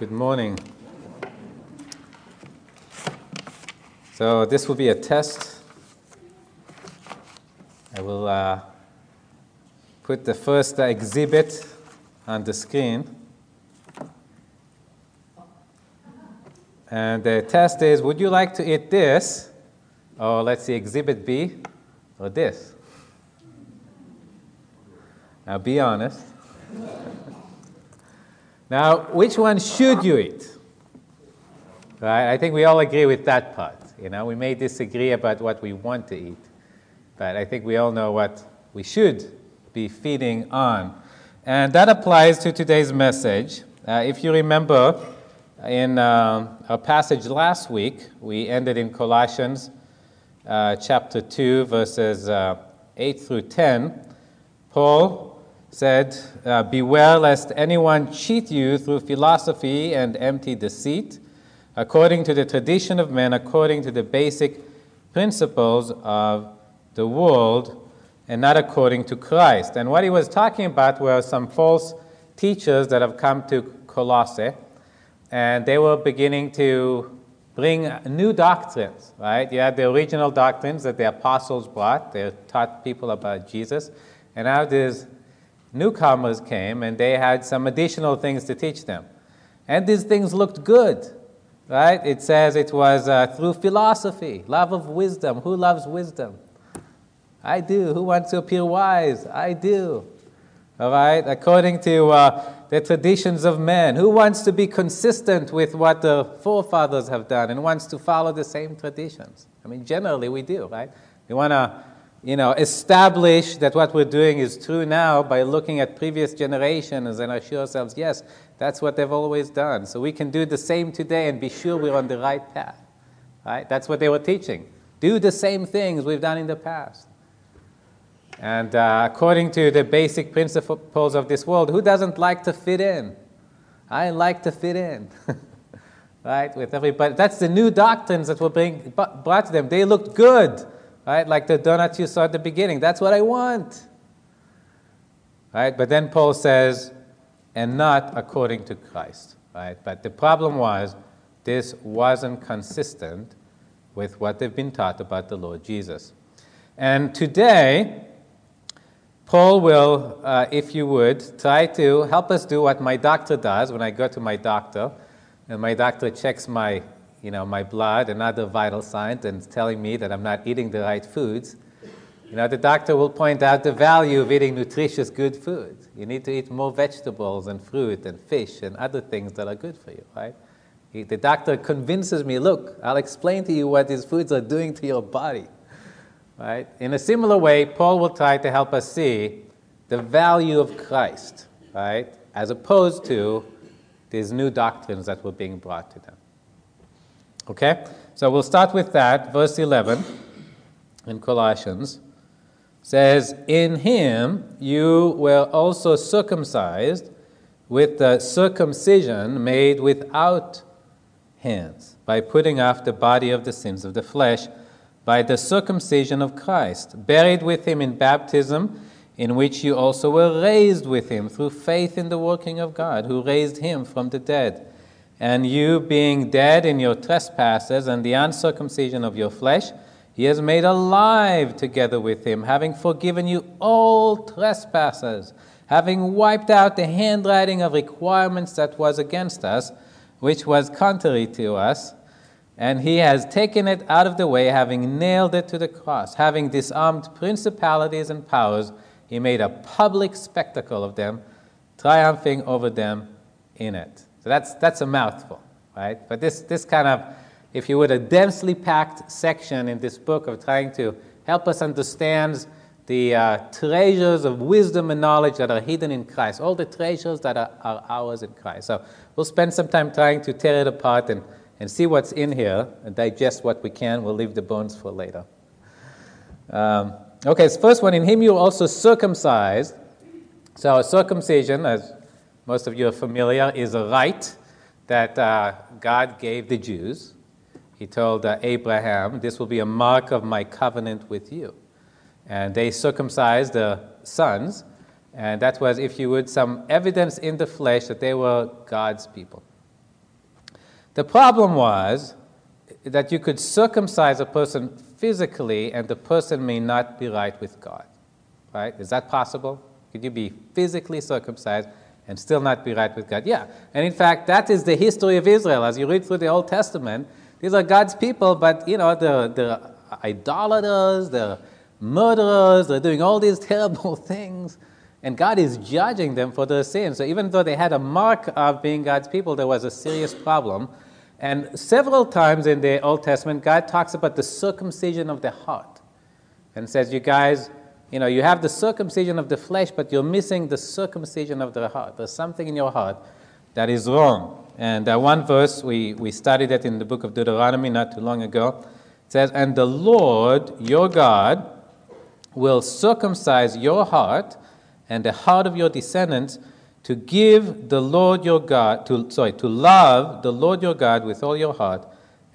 Good morning. So, this will be a test. I will uh, put the first exhibit on the screen. And the test is Would you like to eat this? Or let's see, exhibit B, or this? Now, be honest. Now, which one should you eat? Right? I think we all agree with that part. You know, we may disagree about what we want to eat, but I think we all know what we should be feeding on. And that applies to today's message. Uh, if you remember, in uh, our passage last week, we ended in Colossians uh, chapter 2, verses uh, 8 through 10. Paul said, uh, Beware lest anyone cheat you through philosophy and empty deceit, according to the tradition of men, according to the basic principles of the world, and not according to Christ. And what he was talking about were some false teachers that have come to Colossae, and they were beginning to bring new doctrines, right? You had the original doctrines that the apostles brought, they taught people about Jesus, and now there's newcomers came and they had some additional things to teach them. And these things looked good, right? It says it was uh, through philosophy, love of wisdom. Who loves wisdom? I do. Who wants to appear wise? I do. All right? According to uh, the traditions of men. Who wants to be consistent with what the forefathers have done and wants to follow the same traditions? I mean, generally we do, right? We want to you know, establish that what we're doing is true now by looking at previous generations and assure ourselves, yes, that's what they've always done. So we can do the same today and be sure we're on the right path. Right? That's what they were teaching. Do the same things we've done in the past. And uh, according to the basic principles of this world, who doesn't like to fit in? I like to fit in. right? With everybody. That's the new doctrines that were being brought to them. They looked good Right? Like the donut you saw at the beginning. That's what I want. Right? But then Paul says, and not according to Christ. Right? But the problem was this wasn't consistent with what they've been taught about the Lord Jesus. And today, Paul will, uh, if you would, try to help us do what my doctor does when I go to my doctor, and my doctor checks my you know, my blood and other vital signs and telling me that I'm not eating the right foods, you know, the doctor will point out the value of eating nutritious, good food. You need to eat more vegetables and fruit and fish and other things that are good for you, right? The doctor convinces me, look, I'll explain to you what these foods are doing to your body, right? In a similar way, Paul will try to help us see the value of Christ, right, as opposed to these new doctrines that were being brought to them. Okay? So we'll start with that. Verse 11 in Colossians says, In him you were also circumcised with the circumcision made without hands, by putting off the body of the sins of the flesh by the circumcision of Christ, buried with him in baptism, in which you also were raised with him through faith in the working of God, who raised him from the dead and you, being dead in your trespasses and the uncircumcision of your flesh, he has made alive together with him, having forgiven you all trespasses, having wiped out the handwriting of requirements that was against us, which was contrary to us. And he has taken it out of the way, having nailed it to the cross. Having disarmed principalities and powers, he made a public spectacle of them, triumphing over them in it. So that's, that's a mouthful, right? But this, this kind of, if you would, a densely packed section in this book of trying to help us understand the uh, treasures of wisdom and knowledge that are hidden in Christ, all the treasures that are, are ours in Christ. So we'll spend some time trying to tear it apart and, and see what's in here and digest what we can. We'll leave the bones for later. Um, okay, so first one, in him you also circumcised. So circumcision, as most of you are familiar, is a rite that uh, God gave the Jews. He told uh, Abraham, This will be a mark of my covenant with you. And they circumcised the sons, and that was, if you would, some evidence in the flesh that they were God's people. The problem was that you could circumcise a person physically and the person may not be right with God. Right? Is that possible? Could you be physically circumcised and still not be right with God? Yeah. And in fact, that is the history of Israel. As you read through the Old Testament, these are God's people, but you know, they're, they're idolaters, they're murderers, they're doing all these terrible things. And God is judging them for their sins. So even though they had a mark of being God's people, there was a serious problem. And several times in the Old Testament, God talks about the circumcision of the heart and says, You guys, you know, you have the circumcision of the flesh, but you're missing the circumcision of the heart. There's something in your heart that is wrong. And uh, one verse, we, we studied it in the book of Deuteronomy not too long ago. It says, And the Lord your God will circumcise your heart and the heart of your descendants to give the Lord your God, to, sorry, to love the Lord your God with all your heart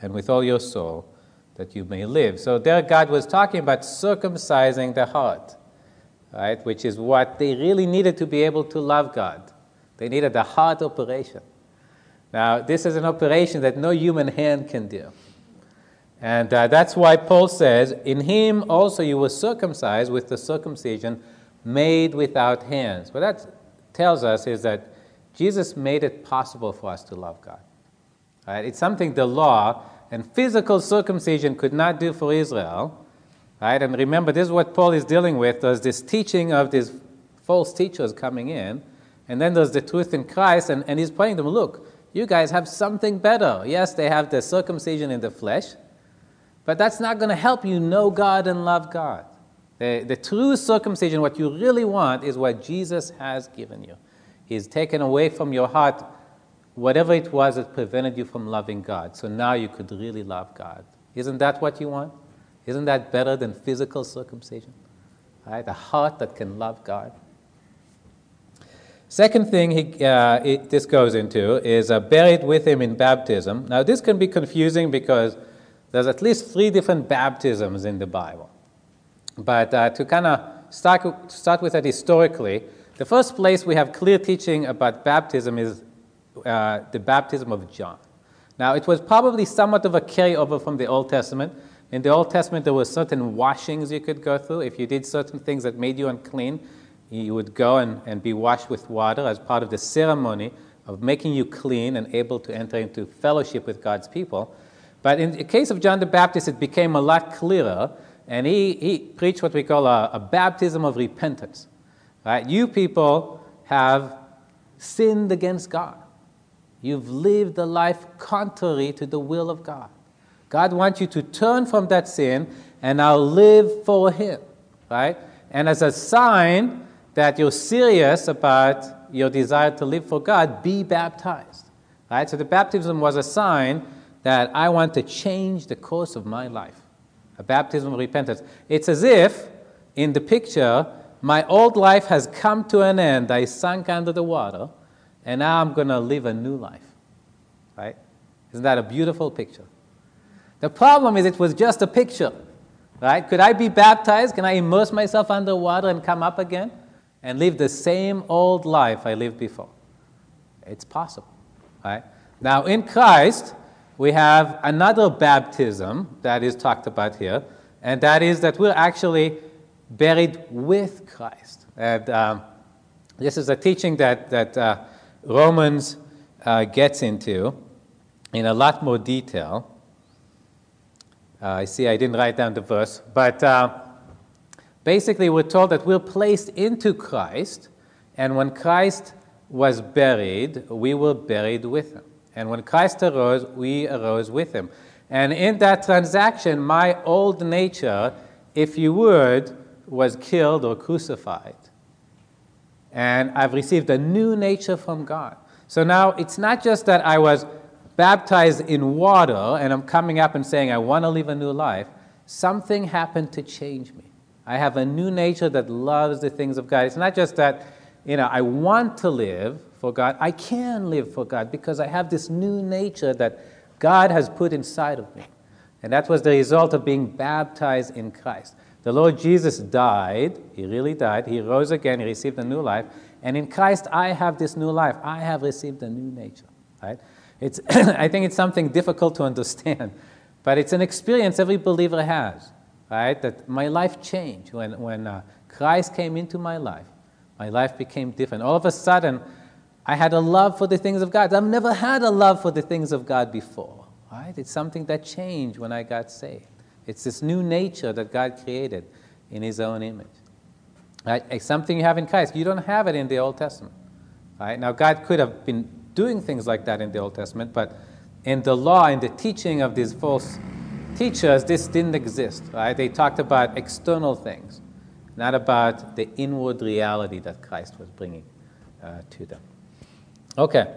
and with all your soul that you may live. So there God was talking about circumcising the heart, right? Which is what they really needed to be able to love God. They needed a heart operation. Now, this is an operation that no human hand can do. And uh, that's why Paul says, In him also you were circumcised with the circumcision made without hands. What that tells us is that Jesus made it possible for us to love God. Right? It's something the law and physical circumcision could not do for Israel. Right? And remember, this is what Paul is dealing with. There's this teaching of these false teachers coming in, and then there's the truth in Christ, and, and he's pointing them, look, you guys have something better. Yes, they have the circumcision in the flesh, but that's not going to help you know God and love God. The, the true circumcision, what you really want, is what Jesus has given you. He's taken away from your heart whatever it was that prevented you from loving God. So now you could really love God. Isn't that what you want? Isn't that better than physical circumcision? Right? A heart that can love God. Second thing he, uh, it, this goes into is uh, buried with him in baptism. Now, this can be confusing because there's at least three different baptisms in the Bible. But uh, to kind of start, start with that historically, the first place we have clear teaching about baptism is uh, the baptism of John. Now, it was probably somewhat of a carryover from the Old Testament. In the Old Testament, there were certain washings you could go through. If you did certain things that made you unclean, you would go and, and be washed with water as part of the ceremony of making you clean and able to enter into fellowship with God's people. But in the case of John the Baptist, it became a lot clearer, and he, he preached what we call a, a baptism of repentance. Right? You people have sinned against God. You've lived a life contrary to the will of God. God wants you to turn from that sin and now live for Him, right? And as a sign that you're serious about your desire to live for God, be baptized, right? So the baptism was a sign that I want to change the course of my life, a baptism of repentance. It's as if, in the picture, my old life has come to an end. I sunk under the water and now I'm going to live a new life. Right? Isn't that a beautiful picture? The problem is, it was just a picture. Right? Could I be baptized? Can I immerse myself under water and come up again and live the same old life I lived before? It's possible. Right? Now, in Christ, we have another baptism that is talked about here, and that is that we're actually buried with Christ. And um, this is a teaching that, that uh, Romans uh, gets into in a lot more detail. Uh, I see I didn't write down the verse, but uh, basically, we're told that we're placed into Christ, and when Christ was buried, we were buried with him. And when Christ arose, we arose with him. And in that transaction, my old nature, if you would, was killed or crucified and I've received a new nature from God. So now it's not just that I was baptized in water and I'm coming up and saying, I want to live a new life. Something happened to change me. I have a new nature that loves the things of God. It's not just that, you know, I want to live for God. I can live for God because I have this new nature that God has put inside of me. And that was the result of being baptized in Christ. The Lord Jesus died, He really died. He rose again, He received a new life. And in Christ, I have this new life. I have received a new nature. Right? It's, I think it's something difficult to understand, but it's an experience every believer has, right? That my life changed when, when uh, Christ came into my life. My life became different. All of a sudden, I had a love for the things of God. I've never had a love for the things of God before, right? It's something that changed when I got saved. It's this new nature that God created in His own image. Right? It's something you have in Christ. You don't have it in the Old Testament. Right? Now, God could have been doing things like that in the Old Testament, but in the law, in the teaching of these false teachers, this didn't exist. Right? They talked about external things, not about the inward reality that Christ was bringing uh, to them. Okay.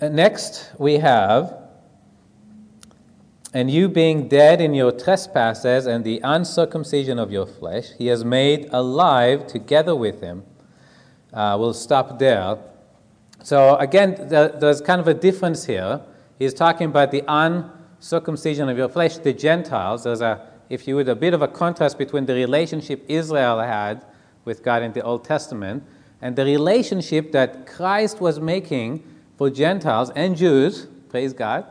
Uh, next, we have and you being dead in your trespasses and the uncircumcision of your flesh, he has made alive together with him. Uh, we'll stop there. So, again, there's kind of a difference here. He's talking about the uncircumcision of your flesh, the Gentiles. There's a, if you would, a bit of a contrast between the relationship Israel had with God in the Old Testament and the relationship that Christ was making for Gentiles and Jews, praise God,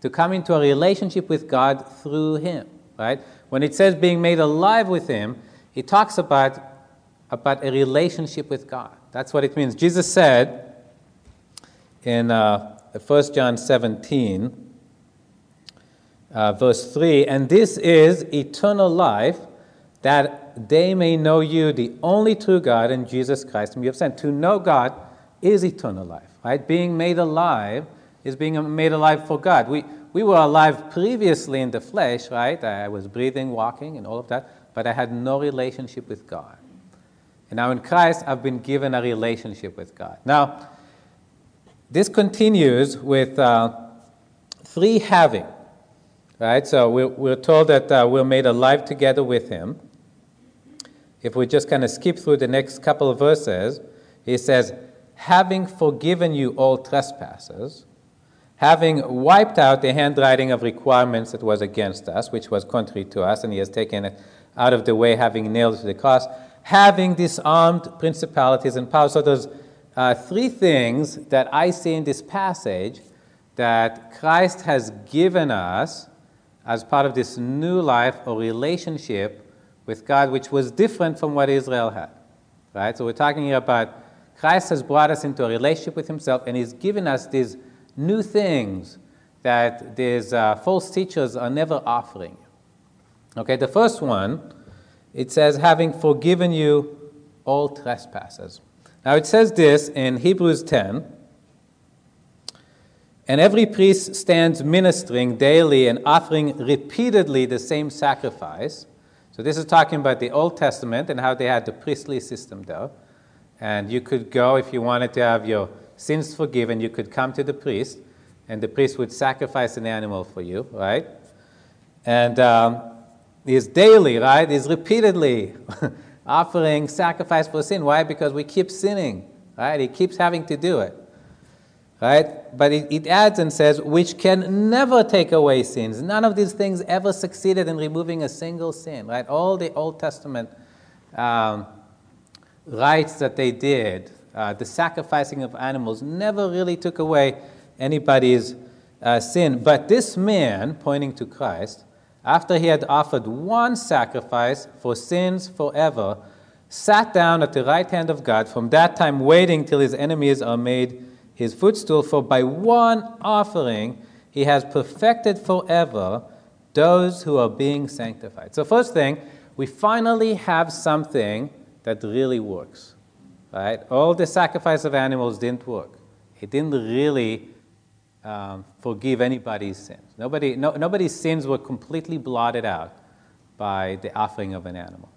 to come into a relationship with God through Him, right? When it says being made alive with Him, it talks about, about a relationship with God. That's what it means. Jesus said in uh, 1 John 17, uh, verse 3, and this is eternal life, that they may know you, the only true God, and Jesus Christ, whom you have sent. To know God is eternal life, right? Being made alive is being made alive for God. We, we were alive previously in the flesh, right? I was breathing, walking, and all of that, but I had no relationship with God. And now in Christ, I've been given a relationship with God. Now, this continues with uh, three having, right? So we're, we're told that uh, we're made alive together with Him. If we just kind of skip through the next couple of verses, he says, having forgiven you all trespasses, having wiped out the handwriting of requirements that was against us, which was contrary to us, and he has taken it out of the way, having nailed it to the cross, having disarmed principalities and powers. So there's uh, three things that I see in this passage that Christ has given us as part of this new life or relationship with God, which was different from what Israel had. Right? So we're talking here about Christ has brought us into a relationship with Himself, and He's given us these new things that these uh, false teachers are never offering. Okay, the first one, it says, having forgiven you all trespasses. Now it says this in Hebrews 10 and every priest stands ministering daily and offering repeatedly the same sacrifice. So this is talking about the Old Testament and how they had the priestly system there. And you could go if you wanted to have your sins forgiven, you could come to the priest, and the priest would sacrifice an animal for you, right? And um, he's daily, right? He's repeatedly offering sacrifice for sin. Why? Because we keep sinning, right? He keeps having to do it, right? But it, it adds and says, which can never take away sins. None of these things ever succeeded in removing a single sin, right? All the Old Testament um, rites that they did uh, the sacrificing of animals never really took away anybody's uh, sin. But this man, pointing to Christ, after he had offered one sacrifice for sins forever, sat down at the right hand of God, from that time waiting till his enemies are made his footstool. For by one offering he has perfected forever those who are being sanctified. So, first thing, we finally have something that really works. Right? All the sacrifice of animals didn't work. It didn't really um, forgive anybody's sins. Nobody, no, nobody's sins were completely blotted out by the offering of an animal.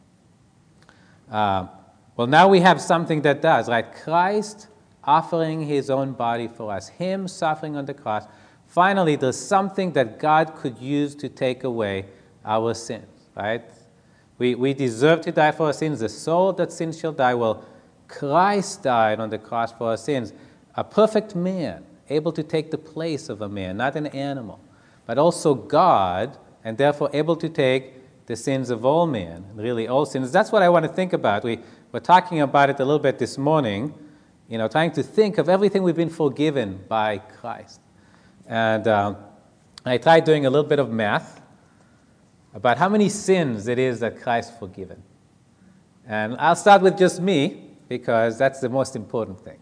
Uh, well, now we have something that does, right? Christ offering his own body for us, him suffering on the cross. Finally, there's something that God could use to take away our sins, right? We, we deserve to die for our sins. The soul that sins shall die. Well, Christ died on the cross for our sins, a perfect man, able to take the place of a man, not an animal, but also God, and therefore able to take the sins of all men, really all sins. That's what I want to think about. We were talking about it a little bit this morning you know, trying to think of everything we've been forgiven by Christ. And um, I tried doing a little bit of math about how many sins it is that Christ forgiven. And I'll start with just me because that's the most important thing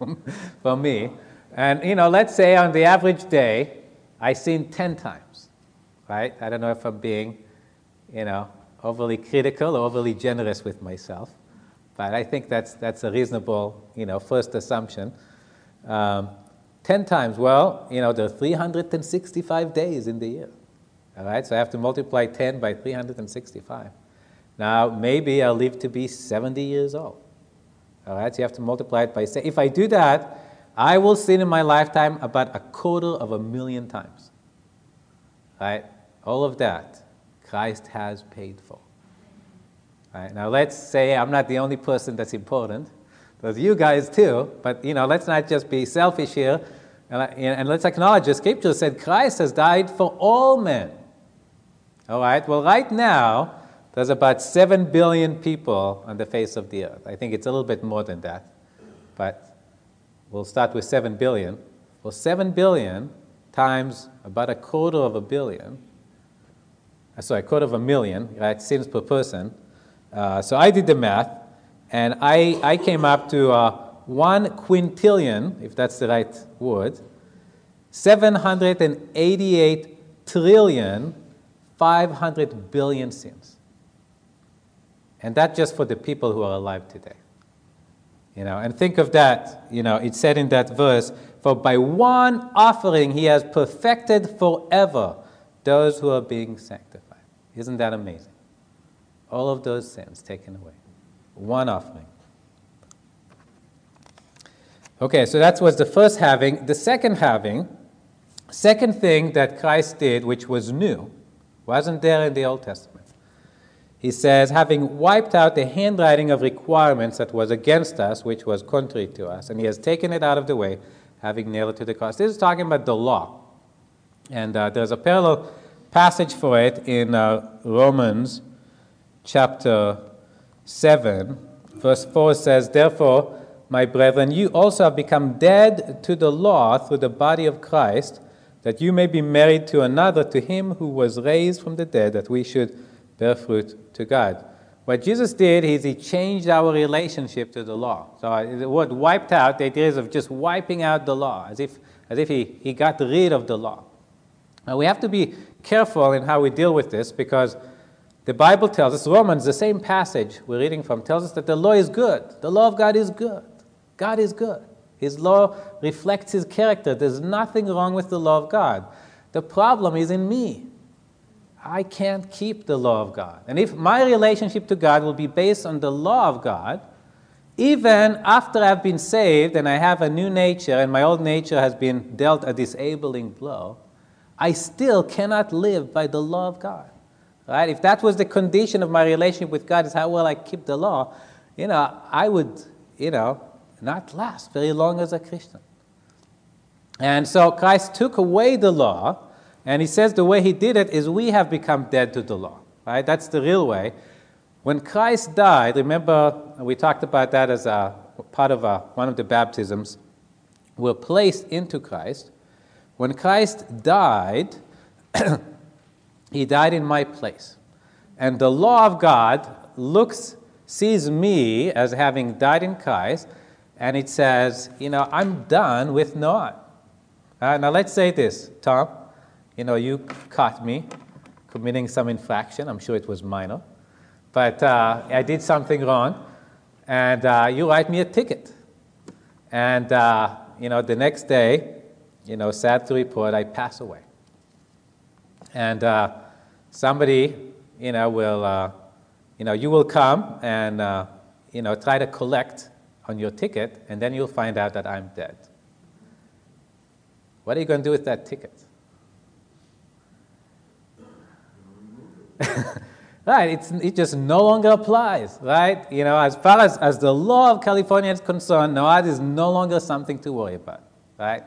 for me. And, you know, let's say on the average day, I sin 10 times, right? I don't know if I'm being, you know, overly critical or overly generous with myself, but I think that's, that's a reasonable, you know, first assumption. Um, 10 times, well, you know, there are 365 days in the year. All right, so I have to multiply 10 by 365. Now, maybe I'll live to be 70 years old. All right, so you have to multiply it by, say, if I do that, I will sin in my lifetime about a quarter of a million times. Right? All of that, Christ has paid for. Right? Now, let's say I'm not the only person that's important. There's you guys too, but you know, let's not just be selfish here, and, let's acknowledge the scripture said Christ has died for all men. All right. Well, right now, there's about 7 billion people on the face of the earth. I think it's a little bit more than that. But we'll start with 7 billion. Well, 7 billion times about a quarter of a billion, uh, sorry, a quarter of a million, right, sins per person. Uh, so I did the math, and I, I came up to uh, one quintillion, if that's the right word, 788 trillion, 500 billion sins. And that just for the people who are alive today. You know, and think of that, you know, it said in that verse, for by one offering he has perfected forever those who are being sanctified. Isn't that amazing? All of those sins taken away. One offering. Okay, so that was the first having. The second having, second thing that Christ did, which was new, wasn't there in the Old Testament he says, having wiped out the handwriting of requirements that was against us, which was contrary to us, and he has taken it out of the way, having nailed it to the cross. This is talking about the law. And uh, there's a parallel passage for it in uh, Romans chapter 7. Verse 4 says, Therefore, my brethren, you also have become dead to the law through the body of Christ, that you may be married to another, to him who was raised from the dead, that we should bear fruit to God. What Jesus did is he changed our relationship to the law. So the word wiped out, the idea is of just wiping out the law, as if, as if he, he got rid of the law. Now we have to be careful in how we deal with this because the Bible tells us, Romans, the same passage we're reading from, tells us that the law is good. The law of God is good. God is good. His law reflects his character. There's nothing wrong with the law of God. The problem is in me. I can't keep the law of God. And if my relationship to God will be based on the law of God, even after I've been saved and I have a new nature and my old nature has been dealt a disabling blow, I still cannot live by the law of God. Right? If that was the condition of my relationship with God, is how well I keep the law, you know, I would, you know, not last very long as a Christian. And so Christ took away the law and he says the way he did it is we have become dead to the law. Right? That's the real way. When Christ died, remember we talked about that as a part of a, one of the baptisms. We're placed into Christ. When Christ died, he died in my place. And the law of God looks, sees me as having died in Christ, and it says, you know, I'm done with Noah. Uh, now let's say this, Tom you know, you caught me committing some infraction. I'm sure it was minor. But uh, I did something wrong, and uh, you write me a ticket. And, uh, you know, the next day, you know, sad to report, I pass away. And uh, somebody, you know, will, uh, you know, you will come and, uh, you know, try to collect on your ticket, and then you'll find out that I'm dead. What are you going to do with that ticket? right, it's, it just no longer applies, right? You know, as far as, as the law of California is concerned, Noad is no longer something to worry about, right?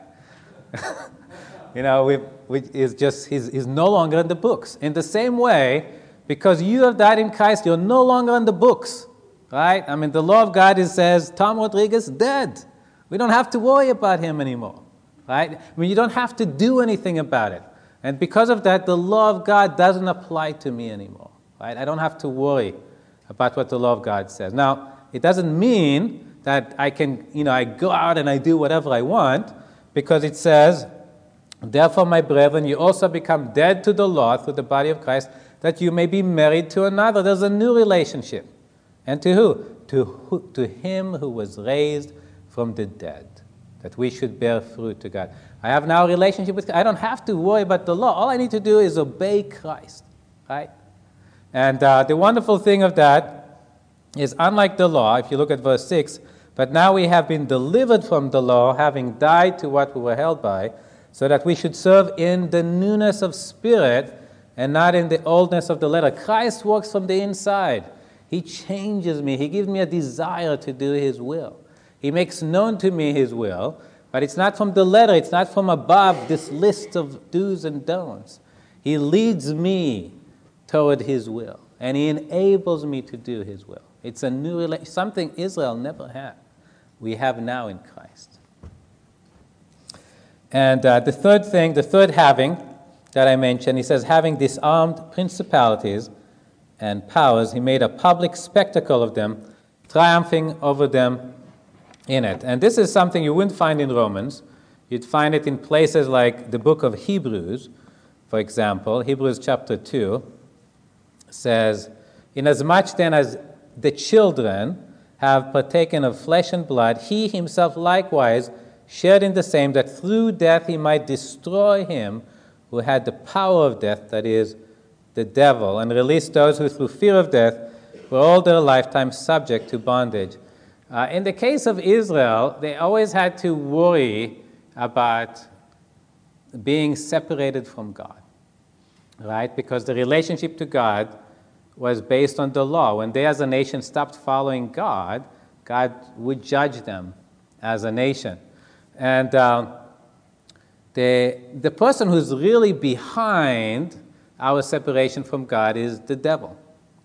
you know, we, we, is just, he's, he's no longer in the books. In the same way, because you have died in Christ, you're no longer in the books. right? I mean, the law of God is, says Tom Rodriguez dead. We don't have to worry about him anymore, right? I mean, you don't have to do anything about it. And because of that, the law of God doesn't apply to me anymore, right? I don't have to worry about what the law of God says. Now, it doesn't mean that I can, you know, I go out and I do whatever I want, because it says, Therefore, my brethren, you also become dead to the law through the body of Christ, that you may be married to another. There's a new relationship. And to who? To, who, to him who was raised from the dead, that we should bear fruit to God. I have now a relationship with I don't have to worry about the law. All I need to do is obey Christ, right? And uh, the wonderful thing of that is, unlike the law, if you look at verse 6, but now we have been delivered from the law, having died to what we were held by, so that we should serve in the newness of spirit and not in the oldness of the letter. Christ works from the inside. He changes me. He gives me a desire to do His will. He makes known to me His will, but it's not from the letter, it's not from above this list of do's and don'ts. He leads me toward His will, and He enables me to do His will. It's a new something Israel never had. We have now in Christ. And uh, the third thing, the third having that I mentioned, he says, having disarmed principalities and powers, he made a public spectacle of them, triumphing over them in it. And this is something you wouldn't find in Romans. You'd find it in places like the book of Hebrews, for example. Hebrews chapter 2 says, Inasmuch then as the children have partaken of flesh and blood, he himself likewise shared in the same, that through death he might destroy him who had the power of death, that is, the devil, and release those who through fear of death were all their lifetime subject to bondage. Uh, in the case of Israel, they always had to worry about being separated from God, right? Because the relationship to God was based on the law. When they as a nation stopped following God, God would judge them as a nation. And uh, the, the person who's really behind our separation from God is the devil,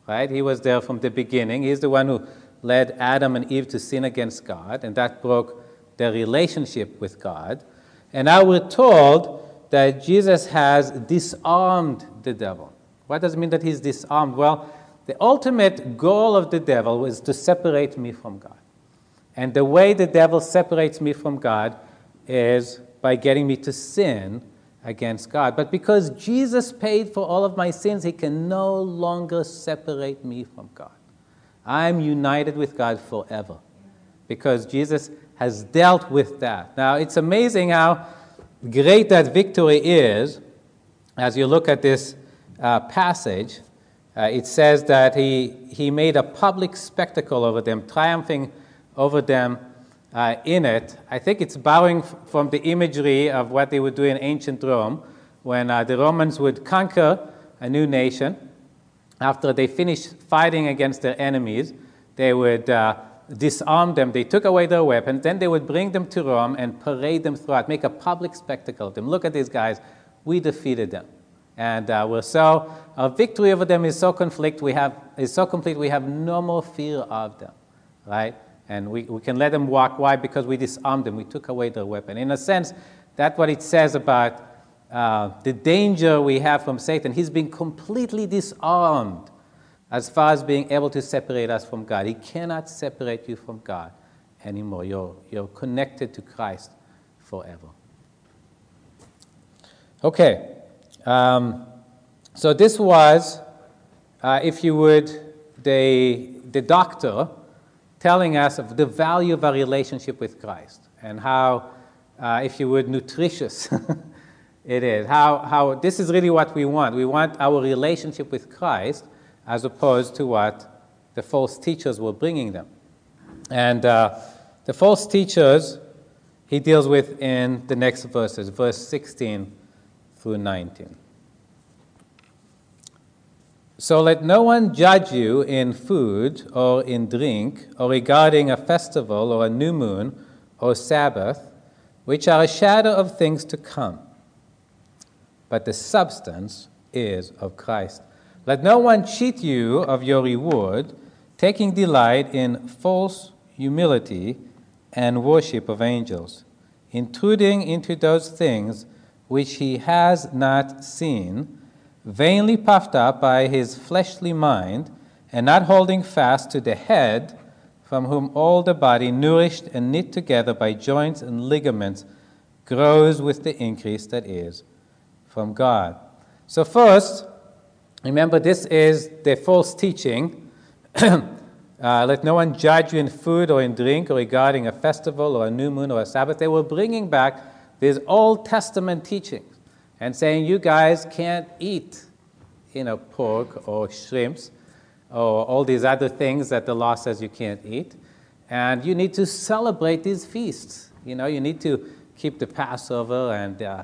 right? He was there from the beginning. He's the one who led Adam and Eve to sin against God, and that broke their relationship with God. And now we're told that Jesus has disarmed the devil. What does it mean that he's disarmed? Well, the ultimate goal of the devil was to separate me from God. And the way the devil separates me from God is by getting me to sin against God. But because Jesus paid for all of my sins, he can no longer separate me from God. I'm united with God forever because Jesus has dealt with that. Now, it's amazing how great that victory is as you look at this uh, passage. Uh, it says that he, he made a public spectacle over them, triumphing over them uh, in it. I think it's borrowing f- from the imagery of what they would do in ancient Rome when uh, the Romans would conquer a new nation. After they finished fighting against their enemies, they would uh, disarm them. They took away their weapons. Then they would bring them to Rome and parade them throughout, make a public spectacle of them. Look at these guys. We defeated them. And uh, we're so, our victory over them is so conflict, we have, is so complete, we have no more fear of them, right? And we, we can let them walk. Why? Because we disarmed them. We took away their weapon. In a sense, that's what it says about uh, the danger we have from Satan. He's been completely disarmed as far as being able to separate us from God. He cannot separate you from God anymore. You're, you're connected to Christ forever. Okay. Um, so this was, uh, if you would, the, the doctor telling us of the value of our relationship with Christ and how, uh, if you would, nutritious it is. How, how this is really what we want. We want our relationship with Christ as opposed to what the false teachers were bringing them. And uh, the false teachers he deals with in the next verses, verse 16 through 19. So let no one judge you in food or in drink or regarding a festival or a new moon or Sabbath, which are a shadow of things to come. But the substance is of Christ. Let no one cheat you of your reward taking delight in false humility and worship of angels, intruding into those things which he has not seen, vainly puffed up by his fleshly mind, and not holding fast to the head, from whom all the body, nourished and knit together by joints and ligaments, grows with the increase that is from God. So, first, remember this is the false teaching. uh, let no one judge you in food or in drink or regarding a festival or a new moon or a Sabbath. They were bringing back these Old Testament teachings and saying you guys can't eat, you know, pork or shrimps or all these other things that the law says you can't eat. And you need to celebrate these feasts. You know, you need to keep the Passover and uh,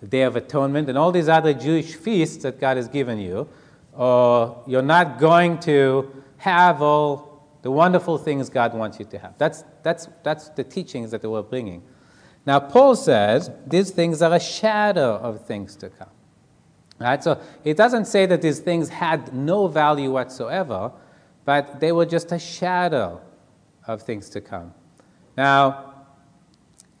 the Day of Atonement and all these other Jewish feasts that God has given you. Or you're not going to have all the wonderful things God wants you to have. That's, that's, that's the teachings that they were bringing. Now, Paul says these things are a shadow of things to come. Right? So it doesn't say that these things had no value whatsoever, but they were just a shadow of things to come. Now,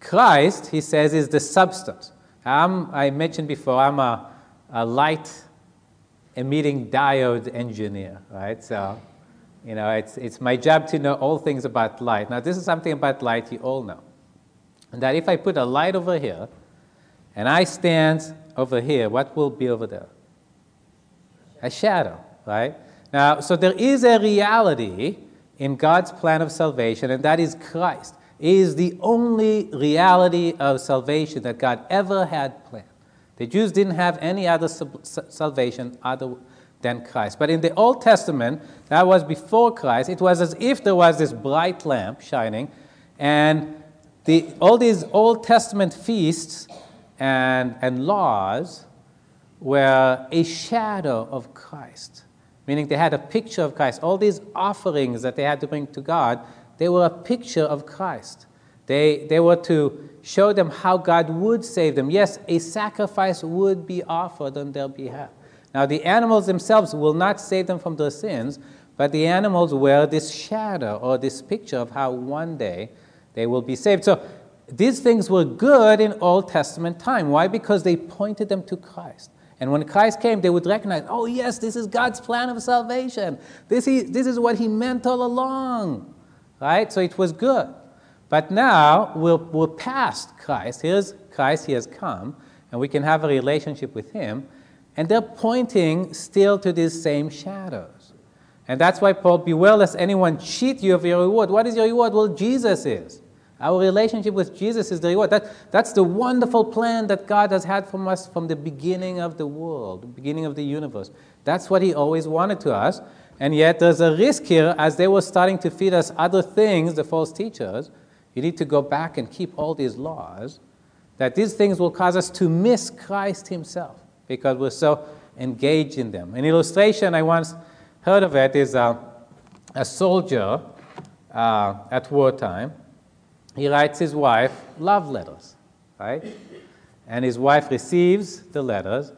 Christ, he says, is the substance. I'm, I mentioned before, I'm a, a light emitting diode engineer, right? So, you know, it's, it's my job to know all things about light. Now, this is something about light you all know that if I put a light over here and I stand over here, what will be over there? A shadow, right? Now, so there is a reality in God's plan of salvation, and that is Christ. Is the only reality of salvation that God ever had planned. The Jews didn't have any other salvation other than Christ. But in the Old Testament, that was before Christ, it was as if there was this bright lamp shining, and the, all these Old Testament feasts and, and laws were a shadow of Christ, meaning they had a picture of Christ. All these offerings that they had to bring to God, they were a picture of Christ. They, they were to show them how God would save them. Yes, a sacrifice would be offered on their behalf. Now, the animals themselves will not save them from their sins, but the animals were this shadow or this picture of how one day they will be saved. So these things were good in Old Testament time. Why? Because they pointed them to Christ. And when Christ came, they would recognize, oh, yes, this is God's plan of salvation. This is, this is what He meant all along. Right? So it was good. But now we're, we're past Christ. Here's Christ, He has come, and we can have a relationship with Him. And they're pointing still to these same shadows. And that's why Paul, beware lest anyone cheat you of your reward. What is your reward? Well, Jesus is. Our relationship with Jesus is the reward. That, that's the wonderful plan that God has had from us from the beginning of the world, the beginning of the universe. That's what He always wanted to us. And yet, there's a risk here as they were starting to feed us other things, the false teachers. You need to go back and keep all these laws, that these things will cause us to miss Christ Himself because we're so engaged in them. An illustration I once heard of it is uh, a soldier uh, at wartime he writes his wife love letters, right? And his wife receives the letters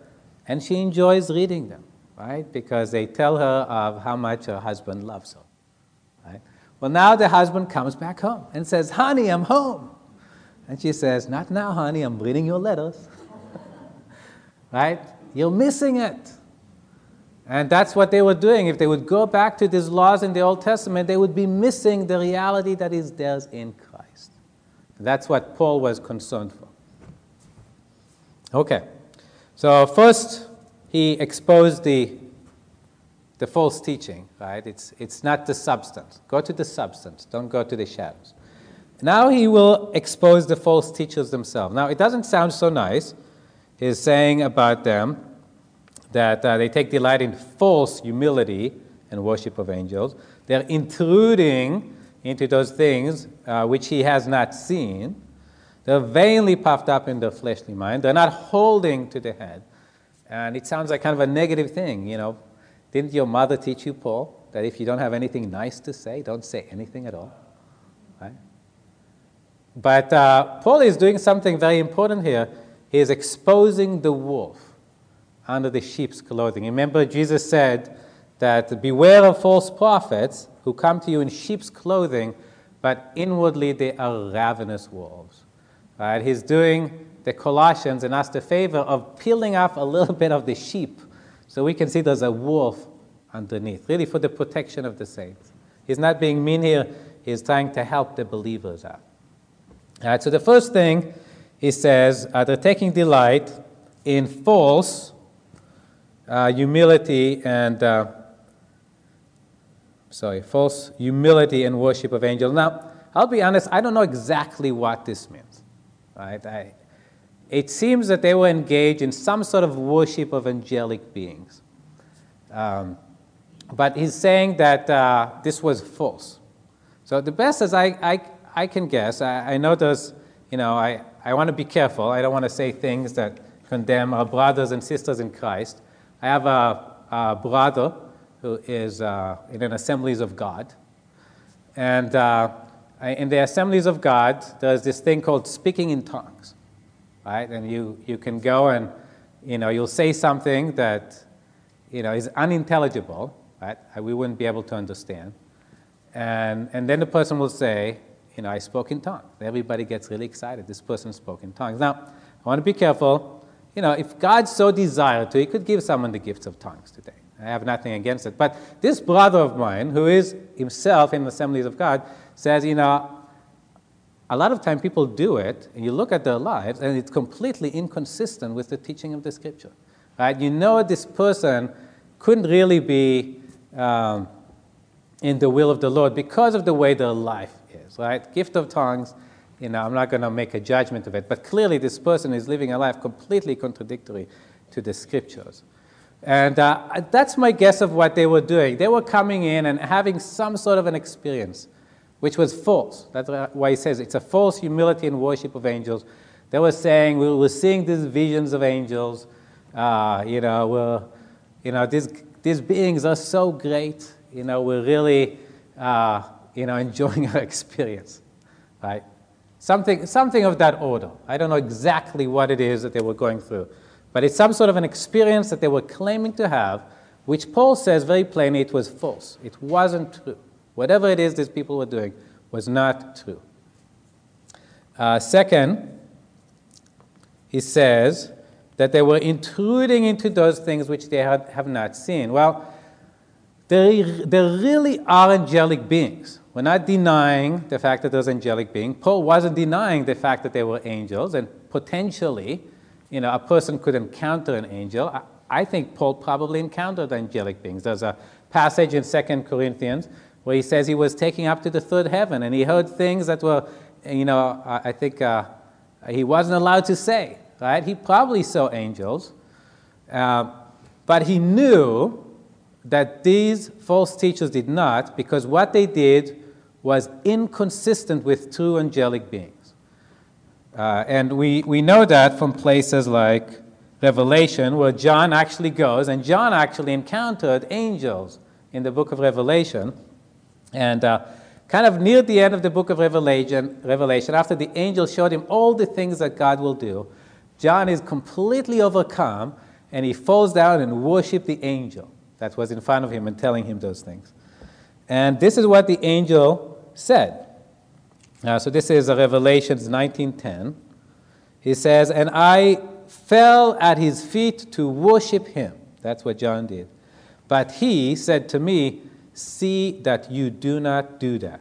and she enjoys reading them, right? Because they tell her of how much her husband loves her, right? Well, now the husband comes back home and says, Honey, I'm home. And she says, Not now, honey, I'm reading your letters. right? You're missing it. And that's what they were doing. If they would go back to these laws in the Old Testament, they would be missing the reality that is theirs in Christ. That's what Paul was concerned for. Okay. So first he exposed the the false teaching, right? It's it's not the substance. Go to the substance, don't go to the shadows. Now he will expose the false teachers themselves. Now it doesn't sound so nice. He's saying about them that uh, they take delight in false humility and worship of angels. They're intruding into those things uh, which he has not seen. They're vainly puffed up in their fleshly mind. They're not holding to the head. And it sounds like kind of a negative thing, you know. Didn't your mother teach you, Paul, that if you don't have anything nice to say, don't say anything at all? Right? But uh, Paul is doing something very important here. He is exposing the wolf under the sheep's clothing. Remember, Jesus said that beware of false prophets who come to you in sheep's clothing, but inwardly they are ravenous wolves. Right? He's doing the Colossians and us the favor of peeling off a little bit of the sheep so we can see there's a wolf underneath, really for the protection of the saints. He's not being mean here, he's trying to help the believers out. All right, so the first thing he says, uh, they're taking delight in false uh, humility and uh, sorry, false humility and worship of angels. Now, I'll be honest, I don't know exactly what this means. Right? I, it seems that they were engaged in some sort of worship of angelic beings. Um, but he's saying that uh, this was false. So the best as I, I, I can guess, I, I know there's, you know, I, I want to be careful. I don't want to say things that condemn our brothers and sisters in Christ. I have a, a brother who is uh, in an Assemblies of God. And uh, in the Assemblies of God, there's this thing called speaking in tongues, right? And you, you can go and, you know, you'll say something that, you know, is unintelligible, right? Uh, we wouldn't be able to understand. And, and then the person will say, you know, I spoke in tongues. Everybody gets really excited. This person spoke in tongues. Now, I want to be careful you know, if God so desired to, He could give someone the gifts of tongues today. I have nothing against it. But this brother of mine, who is himself in the assemblies of God, says, you know, a lot of time people do it, and you look at their lives, and it's completely inconsistent with the teaching of the scripture. Right? You know this person couldn't really be um, in the will of the Lord because of the way their life is. Right? Gift of tongues you know, I'm not going to make a judgment of it, but clearly this person is living a life completely contradictory to the scriptures. And uh, that's my guess of what they were doing. They were coming in and having some sort of an experience, which was false. That's why he says it's a false humility and worship of angels. They were saying we were seeing these visions of angels. Uh, you know, we're, you know, these, these beings are so great. You know, we're really, uh, you know, enjoying our experience, right? Something, something of that order. I don't know exactly what it is that they were going through, but it's some sort of an experience that they were claiming to have, which Paul says very plainly it was false. It wasn't true. Whatever it is these people were doing was not true. Uh, second, he says that they were intruding into those things which they had, have not seen. Well, there, there really are angelic beings. We're not denying the fact that there's angelic beings. Paul wasn't denying the fact that they were angels, and potentially, you know, a person could encounter an angel. I, I think Paul probably encountered angelic beings. There's a passage in 2 Corinthians where he says he was taken up to the third heaven and he heard things that were, you know, I think uh, he wasn't allowed to say, right? He probably saw angels, uh, but he knew that these false teachers did not because what they did was inconsistent with true angelic beings. Uh, and we, we know that from places like Revelation, where John actually goes, and John actually encountered angels in the book of Revelation. And uh, kind of near the end of the book of Revelation, Revelation, after the angel showed him all the things that God will do, John is completely overcome and he falls down and worships the angel that was in front of him and telling him those things. And this is what the angel said. Uh, so this is Revelations 19:10. He says, "And I fell at his feet to worship him." That's what John did. But he said to me, "See that you do not do that.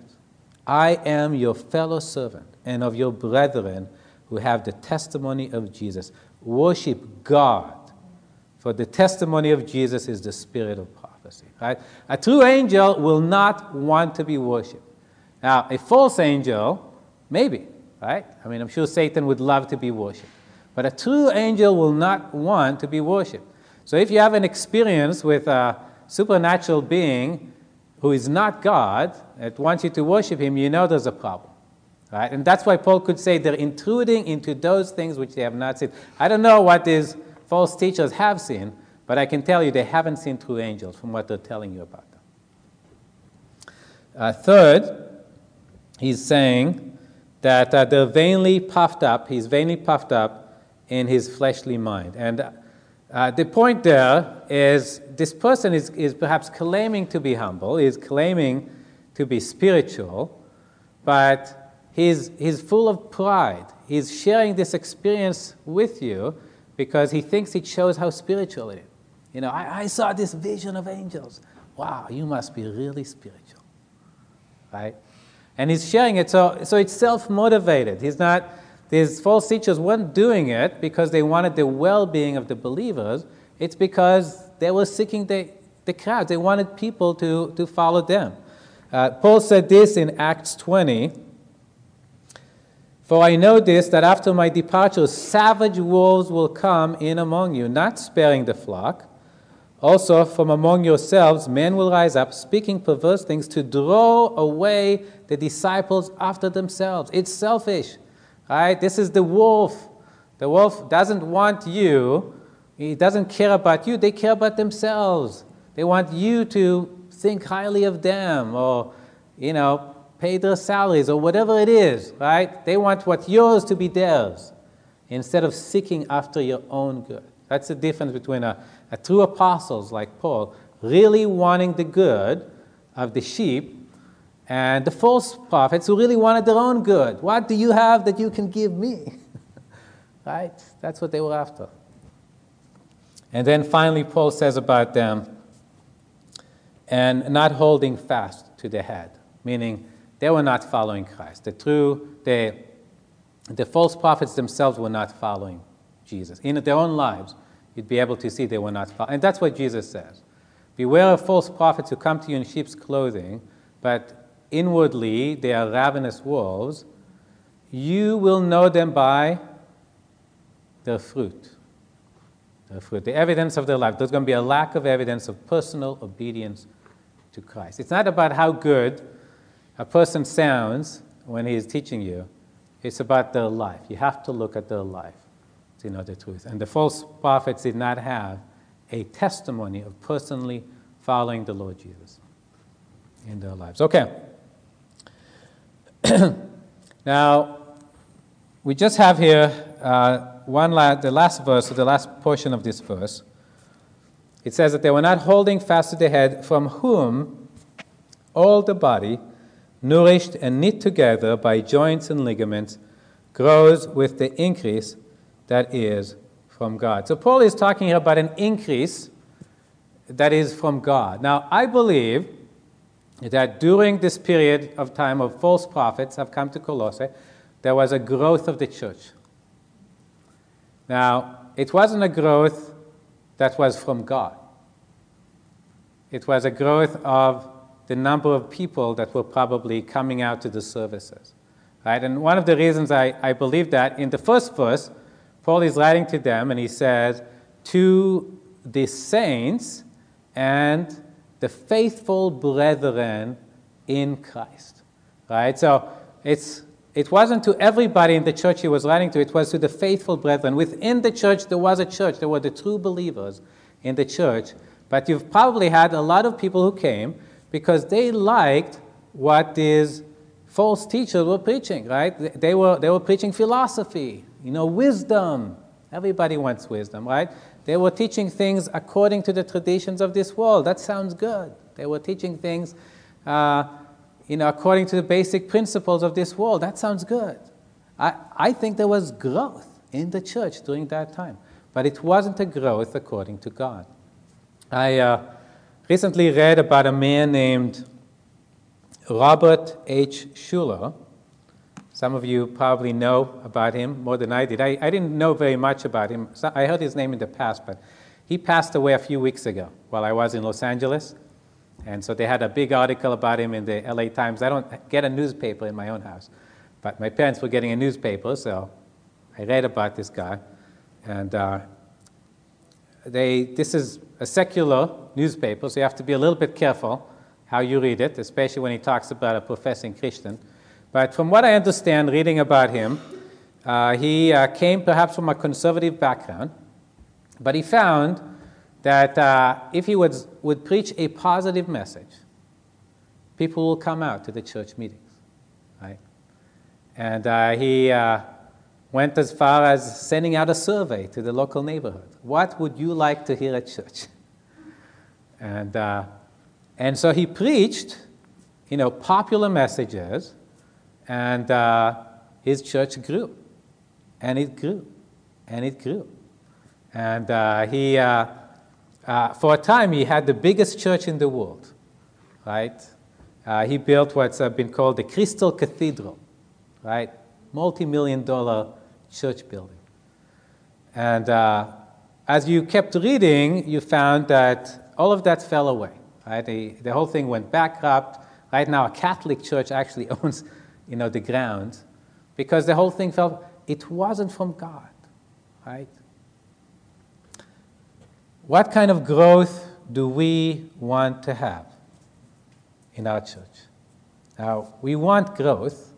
I am your fellow servant and of your brethren who have the testimony of Jesus. Worship God, for the testimony of Jesus is the spirit of prophecy. Right? A true angel will not want to be worshipped. Now, a false angel, maybe, right? I mean, I'm sure Satan would love to be worshipped. But a true angel will not want to be worshipped. So if you have an experience with a supernatural being who is not God, that wants you to worship him, you know there's a problem. Right? And that's why Paul could say they're intruding into those things which they have not seen. I don't know what these false teachers have seen, but I can tell you they haven't seen true angels from what they're telling you about them. Uh, third, he's saying that uh, they're vainly puffed up, he's vainly puffed up in his fleshly mind. And Uh, the point there is this person is, is perhaps claiming to be humble, is claiming to be spiritual, but he's, he's full of pride. He's sharing this experience with you because he thinks it shows how spiritual it is. You know, I, I saw this vision of angels. Wow, you must be really spiritual. Right? And he's sharing it, so, so it's self motivated. He's not these false teachers weren't doing it because they wanted the well being of the believers, it's because they were seeking the, the crowd. They wanted people to, to follow them. Uh, Paul said this in Acts 20 For I know this, that after my departure, savage wolves will come in among you, not sparing the flock. Also, from among yourselves, men will rise up, speaking perverse things to draw away the disciples after themselves. It's selfish. Right? This is the wolf. The wolf doesn't want you. He doesn't care about you. They care about themselves. They want you to think highly of them or, you know, pay their salaries or whatever it is, right? They want what's yours to be theirs instead of seeking after your own good. That's the difference between a, a true apostles like Paul really wanting the good of the sheep and the false prophets who really wanted their own good. What do you have that you can give me? right? That's what they were after. And then finally, Paul says about them, and not holding fast to the head, meaning they were not following Christ. The true, the, the false prophets themselves were not following Jesus. In their own lives, you'd be able to see they were not following. And that's what Jesus says. Beware of false prophets who come to you in sheep's clothing, but inwardly they are ravenous wolves, you will know them by their fruit. Their fruit, the evidence of their life. There's going to be a lack of evidence of personal obedience to Christ. It's not about how good a person sounds when he is teaching you, it's about their life. You have to look at their life to know the truth. And the false prophets did not have a testimony of personally following the Lord Jesus in their lives. Okay. now, we just have here uh, one la- the last verse, or the last portion of this verse. It says that they were not holding fast to the head, from whom all the body, nourished and knit together by joints and ligaments, grows with the increase that is from God. So, Paul is talking here about an increase that is from God. Now, I believe that during this period of time of false prophets have come to Colossae, there was a growth of the church. Now, it wasn't a growth that was from God. It was a growth of the number of people that were probably coming out to the services. Right? And one of the reasons I, I believe that, in the first verse, Paul is writing to them and he says, To the saints and the faithful brethren in Christ. Right? So it's, it wasn't to everybody in the church he was writing to, it was to the faithful brethren. Within the church, there was a church, there were the true believers in the church, but you've probably had a lot of people who came because they liked what these false teachers were preaching, right? They were, they were preaching philosophy, you know, wisdom. Everybody wants wisdom, right? They were teaching things according to the traditions of this world. That sounds good. They were teaching things uh, you know, according to the basic principles of this world. That sounds good. I, I think there was growth in the church during that time, but it wasn't a growth according to God. I uh, recently read about a man named Robert H. Schuller some of you probably know about him more than I did. I, I didn't know very much about him. So I heard his name in the past, but he passed away a few weeks ago while I was in Los Angeles. And so they had a big article about him in the LA Times. I don't get a newspaper in my own house, but my parents were getting a newspaper, so I read about this guy. And uh, they, this is a secular newspaper, so you have to be a little bit careful how you read it, especially when he talks about a professing Christian. But from what I understand, reading about him, uh, he uh, came perhaps from a conservative background, but he found that uh, if he would, would preach a positive message, people will come out to the church meetings. Right? And uh, he, uh, went as far as sending out a survey to the local neighborhood. What would you like to hear at church? And, uh, and so he preached, you know, popular messages, and uh, his church grew, and it grew, and it grew. And uh, he, uh, uh, for a time, he had the biggest church in the world, right? Uh, he built what's been called the Crystal Cathedral, right? Multi million dollar church building. And as you kept reading, you found that all of that fell away. Right? The, the whole thing went bankrupt. Right now, a Catholic church actually owns you know, the ground because the whole thing felt It wasn't from God. Right? What kind of growth do we want to have in our church? Now, we want growth,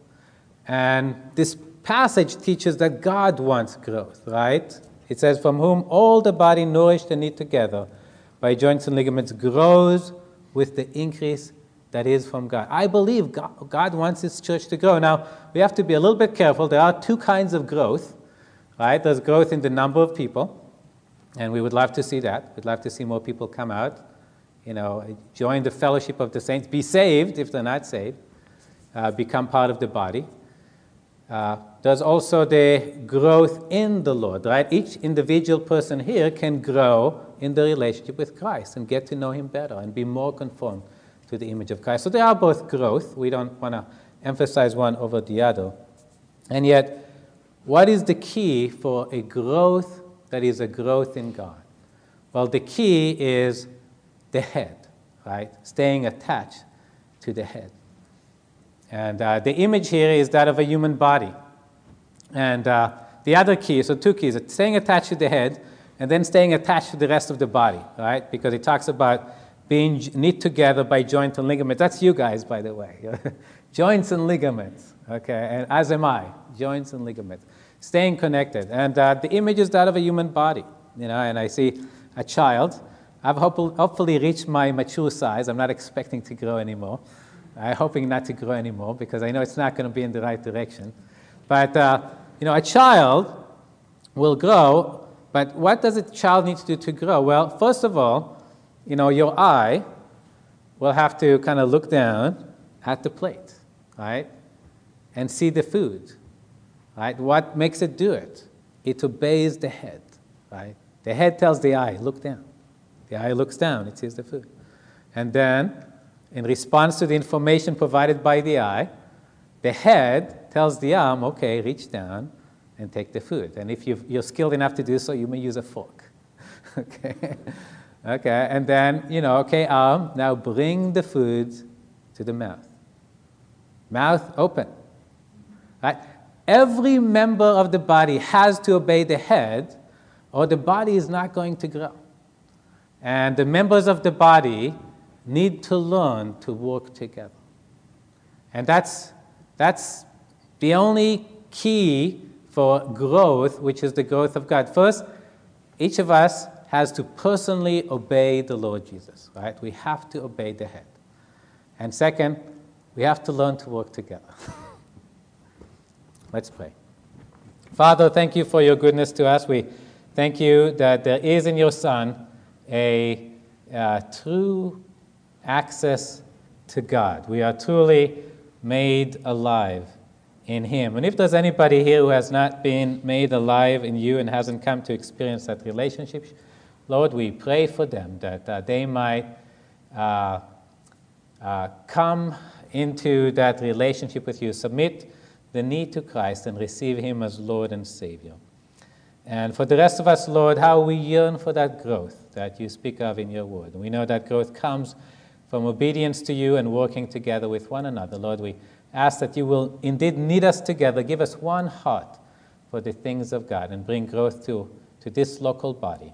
and this passage teaches that God wants growth, right? It says, From whom all the body nourished and knit together by joints and ligaments grows with the increase that is from God. I believe God, God wants His church to grow. Now, we have to be a little bit careful. There are two kinds of growth, right? There's growth in the number of people, and we would love to see that. We'd love to see more people come out, you know, join the fellowship of the saints, be saved if they're not saved, uh, become part of the body. Uh, there's also the growth in the Lord, right? Each individual person here can grow in the relationship with Christ and get to know Him better and be more conformed to the image of Christ. So they are both growth. We don't want to emphasize one over the other. And yet, what is the key for a growth that is a growth in God? Well, the key is the head, right? Staying attached to the head. And uh, the image here is that of a human body. And uh, the other key, so two keys, staying attached to the head and then staying attached to the rest of the body, right? Because it talks about being knit together by joint and ligament. That's you guys, by the way. joints and ligaments, okay? And as am I, joints and ligaments. Staying connected. And uh, the image is that of a human body, you know, and I see a child. I've hopefully reached my mature size. I'm not expecting to grow anymore. I'm hoping not to grow anymore because I know it's not going to be in the right direction. But, uh, you know, a child will grow but what does a child need to do to grow? Well, first of all, you know, your eye will have to kind of look down at the plate, right? And see the food, right? What makes it do it? It obeys the head, right? The head tells the eye, look down. The eye looks down, it sees the food. And then, in response to the information provided by the eye, the head tells the arm, okay, reach down and take the food. And if you are skilled enough to do so, you may use a fork. okay? Okay, and then, you know, okay, arm, now bring the food to the mouth. Mouth open. Right? Every member of the body has to obey the head, or the body is not going to grow. And the members of the body need to learn to work together. And that's, that's the only key for growth, which is the growth of God. First, each of us has to personally obey the Lord Jesus, right? We have to obey the head. And second, we have to learn to work together. Let's pray. Father, thank you for your goodness to us. We thank you that there is in your Son a uh, true access to God. We are truly made alive in Him. And if there's anybody here who has not been made alive in you and hasn't come to experience that relationship, Lord, we pray for them that uh, they might uh, uh, come into that relationship with you, submit the need to Christ, and receive Him as Lord and Savior. And for the rest of us, Lord, how we yearn for that growth that you speak of in your word. We know that growth comes from obedience to you and working together with one another. Lord, we ask that you will indeed knit us together, give us one heart for the things of God, and bring growth to, to this local body.